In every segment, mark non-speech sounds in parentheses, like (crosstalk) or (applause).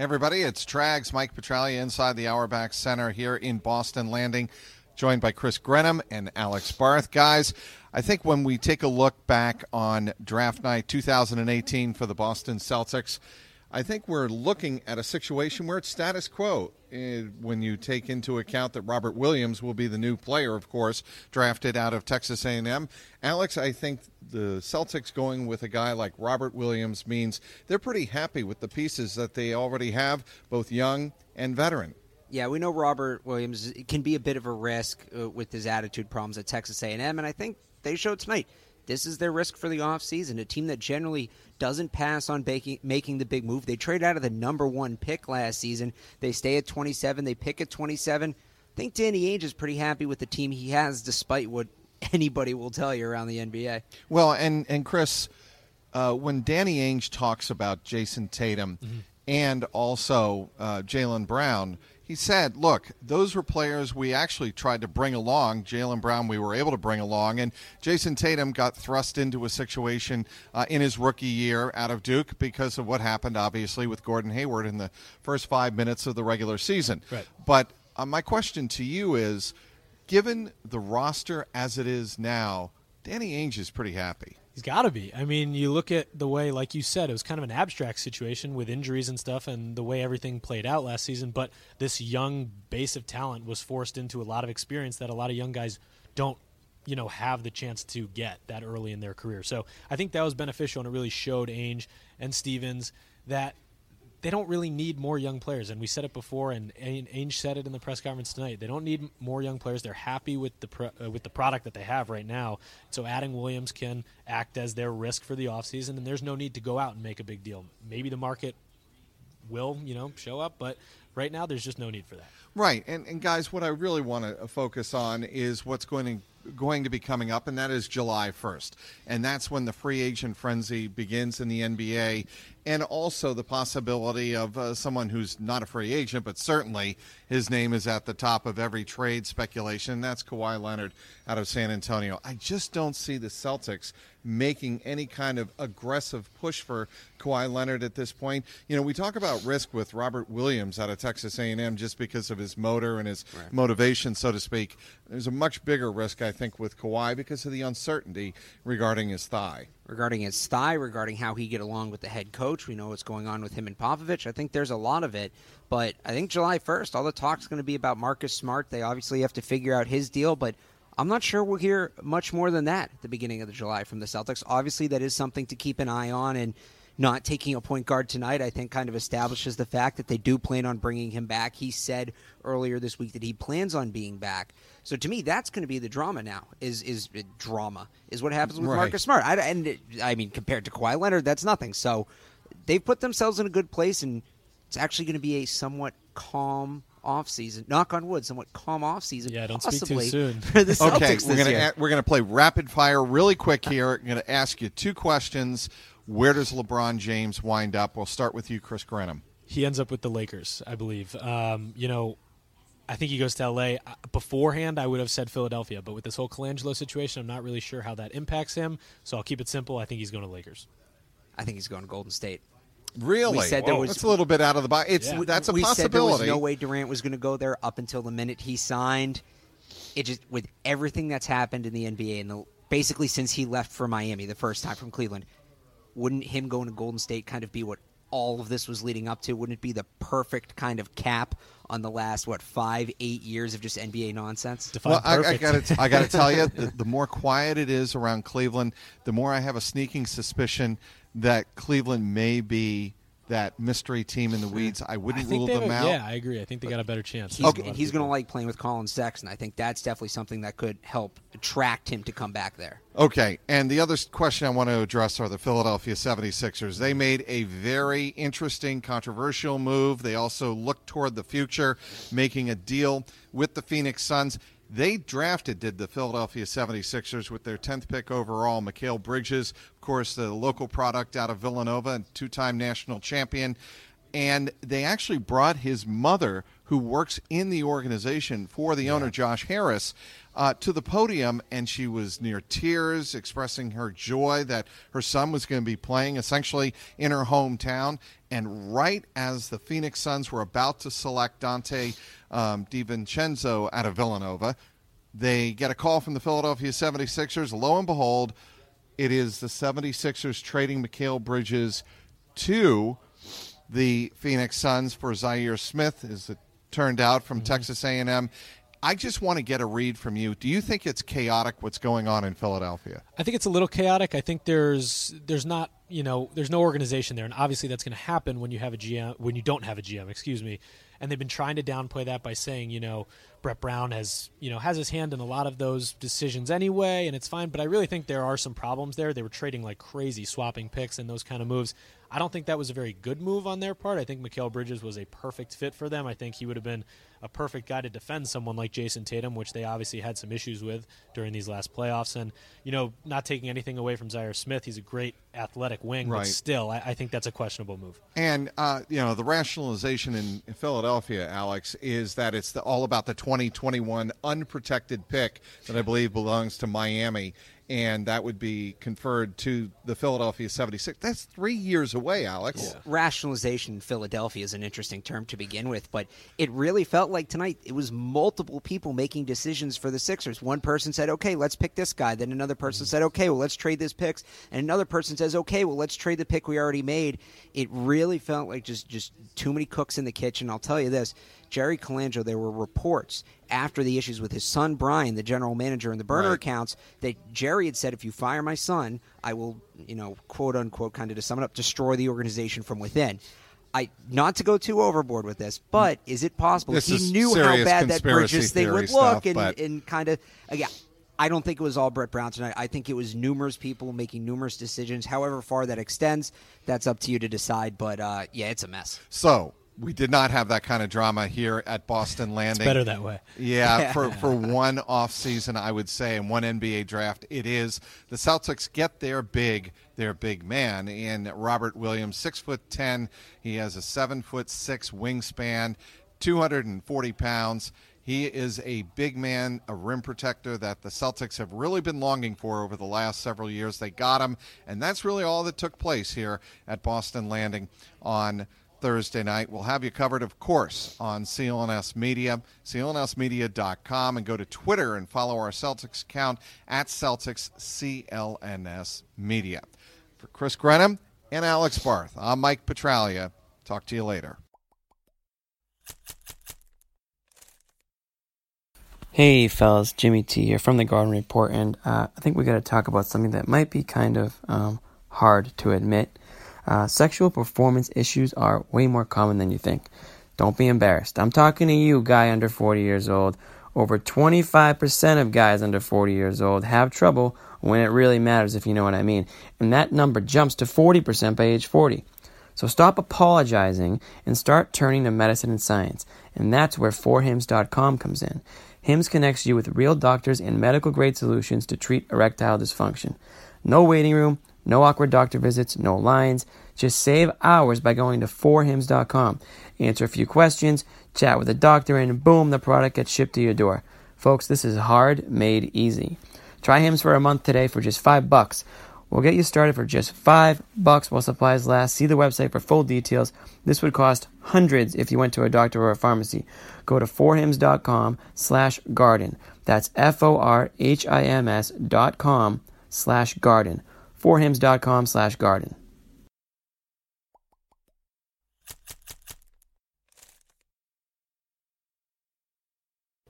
Everybody, it's Trags, Mike Petraglia inside the Auerbach Center here in Boston Landing, joined by Chris Grenham and Alex Barth. Guys, I think when we take a look back on draft night 2018 for the Boston Celtics, I think we're looking at a situation where it's status quo. eh, When you take into account that Robert Williams will be the new player, of course, drafted out of Texas A&M. Alex, I think the Celtics going with a guy like Robert Williams means they're pretty happy with the pieces that they already have, both young and veteran. Yeah, we know Robert Williams can be a bit of a risk uh, with his attitude problems at Texas A&M, and I think they showed tonight. This is their risk for the offseason. A team that generally doesn't pass on baking, making the big move. They trade out of the number one pick last season. They stay at 27. They pick at 27. I think Danny Ainge is pretty happy with the team he has, despite what (laughs) anybody will tell you around the NBA. Well, and and Chris, uh, when Danny Ainge talks about Jayson Tatum and also uh, Jaylen Brown, he said, "Look, those were players we actually tried to bring along. Jaylen Brown, we were able to bring along, and Jayson Tatum got thrust into a situation uh, in his rookie year out of Duke because of what happened, obviously, with Gordon Hayward in the first five minutes of the regular season. Right. But uh, my question to you is." Given the roster as it is now, Danny Ainge is pretty happy. He's got to be. I mean, you look at the way, like you said, it was kind of an abstract situation with injuries and stuff, and the way everything played out last season. But this young base of talent was forced into a lot of experience that a lot of young guys don't, you know, have the chance to get that early in their career. So I think that was beneficial, and it really showed Ainge and Stevens that they don't really need more young players. And we said it before, and Ainge said it in the press conference tonight. They don't need more young players. They're happy with the pro, uh, with the product that they have right now. So adding Williams can act as their risk for the offseason, and there's no need to go out and make a big deal. Maybe the market will, you know, show up, but right now there's just no need for that. Right, and and guys, what I really want to focus on is what's going to going to be coming up, and that is July first, and that's when the free agent frenzy begins in the NBA, and also the possibility of uh, someone who's not a free agent, but certainly his name is at the top of every trade speculation. That's Kawhi Leonard out of San Antonio. I just don't see the Celtics making any kind of aggressive push for Kawhi Leonard at this point. You know, we talk about risk with Robert Williams out of Texas A&M just because of his motor and his motivation, so to speak. There's a much bigger risk, I think, with Kawhi because of the uncertainty regarding his thigh. Regarding his thigh, regarding how he get along with the head coach. We know what's going on with him and Popovich. I think there's a lot of it, but I think July 1st, all the talk's going to be about Marcus Smart. They obviously have to figure out his deal, but I'm not sure we'll hear much more than that at the beginning of the July from the Celtics. Obviously, that is something to keep an eye on, and not taking a point guard tonight, I think, kind of establishes the fact that they do plan on bringing him back. He said earlier this week that he plans on being back. So to me, that's going to be the drama now. Is is uh, drama is what happens with Right. Marcus Smart. I, and it- I mean, compared to Kawhi Leonard, that's nothing. So they've put themselves in a good place, and it's actually going to be a somewhat calm off season. Knock on wood, somewhat calm off season. Yeah, don't speak too soon. (laughs) For the Celtics Okay, this we're gonna year. a- we're gonna play rapid fire really quick here. I'm gonna ask you two questions. Where does LeBron James wind up? We'll start with you, Chris Grenham. he ends up with the Lakers, I believe. Um, you know, I think he goes to LA. Uh, Beforehand, I would have said Philadelphia, but with this whole Colangelo situation, I'm not really sure how that impacts him. So I'll keep it simple. I think he's going to Lakers. I think he's going to Golden State. Really? We said there was- that's a little bit out of the box. It's Yeah. that's a we said there was possibility. no way Durant was going to go there up until the minute he signed. It just with everything that's happened in the NBA and the, basically since he left for Miami the first time from Cleveland, wouldn't him going to Golden State kind of be what all of this was leading up to? Wouldn't it be the perfect kind of cap on the last what five, eight years of just NBA nonsense? Define Well, I, I got to I got to tell you, (laughs) the, the more quiet it is around Cleveland, the more I have a sneaking suspicion that Cleveland may be that mystery team in the weeds. I wouldn't rule them a, out. Yeah, I agree. I think they got a better chance. He's, and he's going to like playing with Collin Sexton. I think that's definitely something that could help attract him to come back there. Okay, and the other question I want to address are the Philadelphia 76ers. They made a very interesting, controversial move. They also looked toward the future, making a deal with the Phoenix Suns. They drafted, did the Philadelphia 76ers with their 10th pick overall, Mikal Bridges, of course, the local product out of Villanova, two time national champion. And they actually brought his mother, who works in the organization for the yeah. owner, Josh Harris, uh, to the podium, and she was near tears, expressing her joy that her son was going to be playing essentially in her hometown. And right as the Phoenix Suns were about to select Donte um, DiVincenzo out of Villanova. They get a call from the Philadelphia 76ers. Lo and behold, it is the 76ers trading Mikal Bridges to the Phoenix Suns for Zhaire Smith, as it turned out from mm-hmm. Texas A&M. I just want to get a read from you. Do you think it's chaotic what's going on in Philadelphia? I think it's a little chaotic. I think there's there's not you know there's no organization there, and obviously that's going to happen when you have a GM when you don't have a GM. Excuse me and they've been trying to downplay that by saying, you know, Brett Brown has, you know, has his hand in a lot of those decisions anyway, and it's fine. But I really think there are some problems there. They were trading like crazy, swapping picks and those kind of moves. I don't think that was a very good move on their part. I think Mikal Bridges was a perfect fit for them. I think he would have been a perfect guy to defend someone like Jayson Tatum, which they obviously had some issues with during these last playoffs. And, you know, not taking anything away from Zhaire Smith, he's a great athletic wing, right. but still, I, I, think that's a questionable move. And, uh, you know, the rationalization in, in Philadelphia, Alex, is that it's the, all about the 2021 unprotected pick that I believe belongs to Miami and that would be conferred to the Philadelphia 76. That's three years away, Alex. Yeah. Rationalization in Philadelphia is an interesting term to begin with, but it really felt like tonight it was multiple people making decisions for the Sixers. One person said, okay, let's pick this guy. Then another person mm-hmm. said, okay, well, let's trade this picks. And another person says, okay, well, let's trade the pick we already made. It really felt like just, just too many cooks in the kitchen. I'll tell you this Jerry Colangelo, there were reports after the issues with his son Brian, the general manager, and the burner right. accounts that Jerry had said, "If you fire my son, I will, you know, quote unquote, kind of to sum it up, destroy the organization from within." I not to go too overboard with this, but is it possible this he knew how bad that Bridges thing would look, and, but... and kind of again. I don't think it was all Brett Brown tonight. I think it was numerous people making numerous decisions. However far that extends, that's up to you to decide. But uh, yeah, it's a mess. So we did not have that kind of drama here at Boston Landing. It's better that way. Yeah, (laughs) for, for one off season, I would say, and one NBA draft, it is. The Celtics get their big, their big man in Robert Williams, six foot ten. He has a seven foot six wingspan, two hundred and forty pounds. He is a big man, a rim protector that the Celtics have really been longing for over the last several years. They got him, and that's really all that took place here at Boston Landing on Thursday night. We'll have you covered, of course, on CLNS Media, clnsmedia.com, and go to Twitter and follow our Celtics account at Celtics CLNS Media. For Chris Grenham and Alex Barth, I'm Mike Petraglia. Talk to you later. Hey, fellas, Jimmy T here from the Garden Report, and uh, I think we got to talk about something that might be kind of um, hard to admit. Uh, sexual performance issues are way more common than you think. Don't be embarrassed. I'm talking to you, guy under 40 years old. Over 25% of guys under 40 years old have trouble when it really matters, if you know what I mean. And that number jumps to 40% by age 40. So stop apologizing and start turning to medicine and science. And that's where forhims.com comes in. HIMS connects you with real doctors and medical grade solutions to treat erectile dysfunction. No waiting room, no awkward doctor visits, no lines. Just save hours by going to forhims.com. Answer a few questions, chat with a doctor, and boom, the product gets shipped to your door. Folks, this is hard made easy. Try Hims for a month today for just five bucks. We'll get you started for just five bucks while supplies last. See the website for full details. This would cost hundreds if you went to a doctor or a pharmacy. Go to forhims.com slash garden. That's F-O-R-H-I-M-S dot com slash garden. forhims.com slash garden.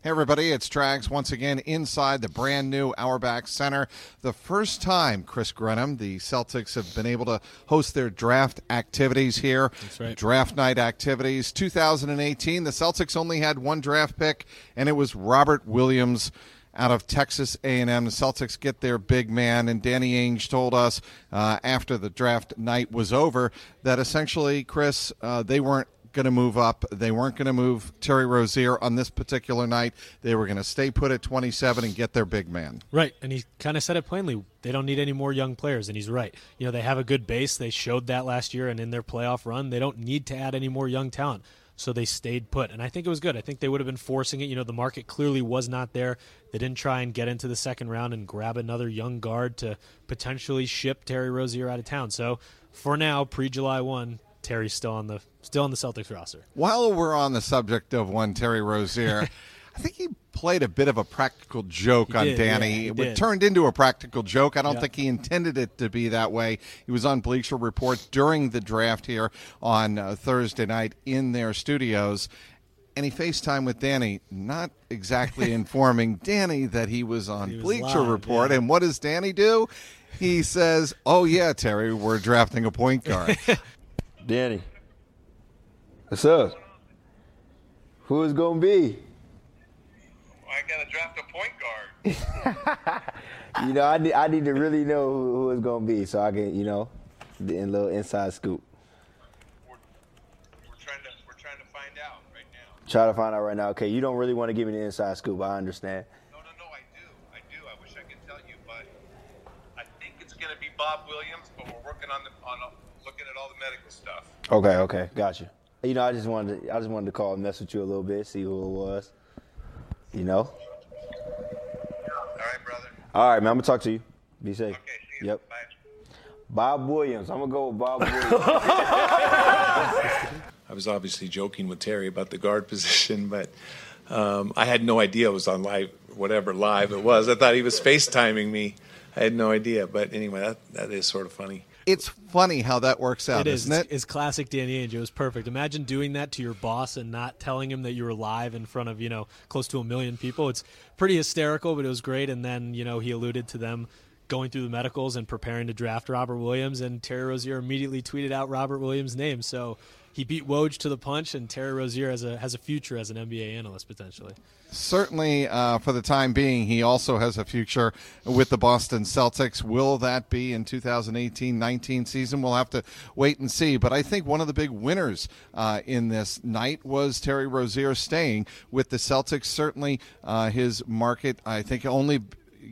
Hey everybody, it's Trags once again inside the brand new Auerbach Center. The first time, Chris Grenham, the Celtics have been able to host their draft activities here. That's right. Draft night activities. 2018, the Celtics only had one draft pick, and it was Robert Williams out of Texas A&M. The Celtics get their big man, and Danny Ainge told us uh, after the draft night was over that essentially, Chris, uh, they weren't going to move up. They weren't going to move Terry Rozier on this particular night. They were going to stay put at 27 and get their big man. Right, and he kind of said it plainly. They don't need any more young players, and he's right. You know, they have a good base. They showed that last year, and in their playoff run, they don't need to add any more young talent. So they stayed put, and I think it was good. I think they would have been forcing it. You know, the market clearly was not there. They didn't try and get into the second round and grab another young guard to potentially ship Terry Rozier out of town. So for now, pre July one, Terry's still on the still on the Celtics roster. While we're on the subject of one Terry Rozier, (laughs) I think he played a bit of a practical joke He on did, Danny. yeah, it did. turned into a practical joke. I don't Yeah. think he intended it to be that way. He was on Bleacher Report during the draft here on uh, Thursday night in their studios. And he FaceTime with Danny, not exactly (laughs) informing Danny that he was on He was Bleacher live, Report. yeah. And what does Danny do? He says, Oh, yeah, Terry, we're drafting a point guard. (laughs) Danny. What's up? Who is gonna be? I gotta draft a point guard. (laughs) You know, I need, I need to really know who, who it's gonna be, so I can, you know, the in little inside scoop. We're, we're trying to we're trying to find out right now. Try to find out right now. Okay, you don't really want to give me the inside scoop. I understand. No, no, no. I do. I do. I wish I could tell you, but I think it's gonna be Bob Williams. But we're working on the on uh, looking at all the medical stuff. Okay, okay, gotcha. You know, I just wanted to, I just wanted to call and mess with you a little bit, see who it was. You know. All right, brother. All right, man. I'm gonna talk to you. Be safe. Okay. See you. Yep. Bye. Bob Williams. I'm gonna go with Bob Williams. (laughs) I was obviously joking with Terry about the guard (laughs) position, but um, I had no idea it was on live, whatever live it was. I thought he was FaceTiming me. I had no idea. But anyway, that, that is sort of funny. it's funny how that works out, It is. isn't it? It's, it's classic Danny Ainge. It was perfect. Imagine doing that to your boss and not telling him that you were live in front of you know close to a million people. It's pretty hysterical, but it was great. And then you know he alluded to them going through the medicals and preparing to draft Robert Williams, and Terry Rozier immediately tweeted out Robert Williams' name. So he beat Woj to the punch, and Terry Rozier has a has a future as an NBA analyst potentially. certainly uh, for the time being, he also has a future with the Boston Celtics. Will that be in 2018-19 season? We'll have to wait and see. But I think one of the big winners uh, in this night was Terry Rozier staying with the Celtics. Certainly, uh, his market, I think, only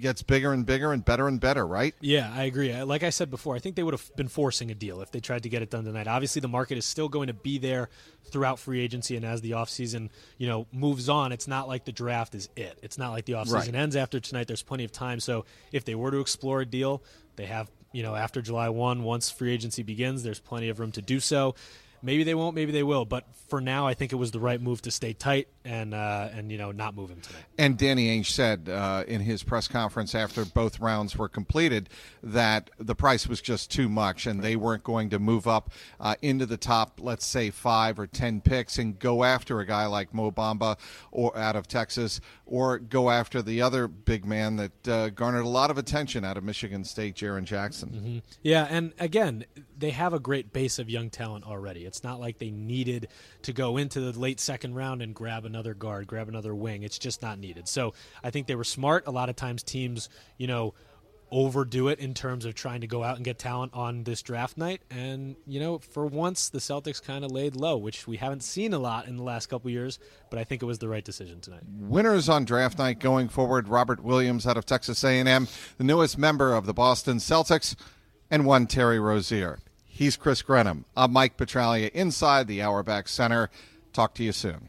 gets bigger and bigger and better and better. Right? Yeah, I agree. Like I said before, I think they would have been forcing a deal if they tried to get it done tonight. Obviously, the market is still going to be there throughout free agency and as the offseason, you know, moves on. It's not like the draft is it. It's not like the offseason Right. ends after tonight. There's plenty of time. So if they were to explore a deal, they have, you know, after July 1, once free agency begins, there's plenty of room to do so. Maybe they won't, maybe they will, but for now, I think it was the right move to stay tight and uh, and you know not move him tonight. And Danny Ainge said uh, in his press conference after both rounds were completed that the price was just too much and they weren't going to move up uh, into the top, let's say, five or ten picks and go after a guy like Mo Bamba or out of Texas or go after the other big man that uh, garnered a lot of attention out of Michigan State, Jaren Jackson. Yeah, and again, they have a great base of young talent already. It's not like they needed to go into the late second round and grab another guard, grab another wing. It's just not needed. So I think they were smart. A lot of times teams, you know, overdo it in terms of trying to go out and get talent on this draft night. And, you know, for once, the Celtics kind of laid low, which we haven't seen a lot in the last couple years, but I think it was the right decision tonight. Winners on draft night going forward: Robert Williams out of Texas A&M, the newest member of the Boston Celtics, and one Terry Rozier. He's Chris Grenham. I'm Mike Petraglia inside the Auerbach Center. Talk to you soon.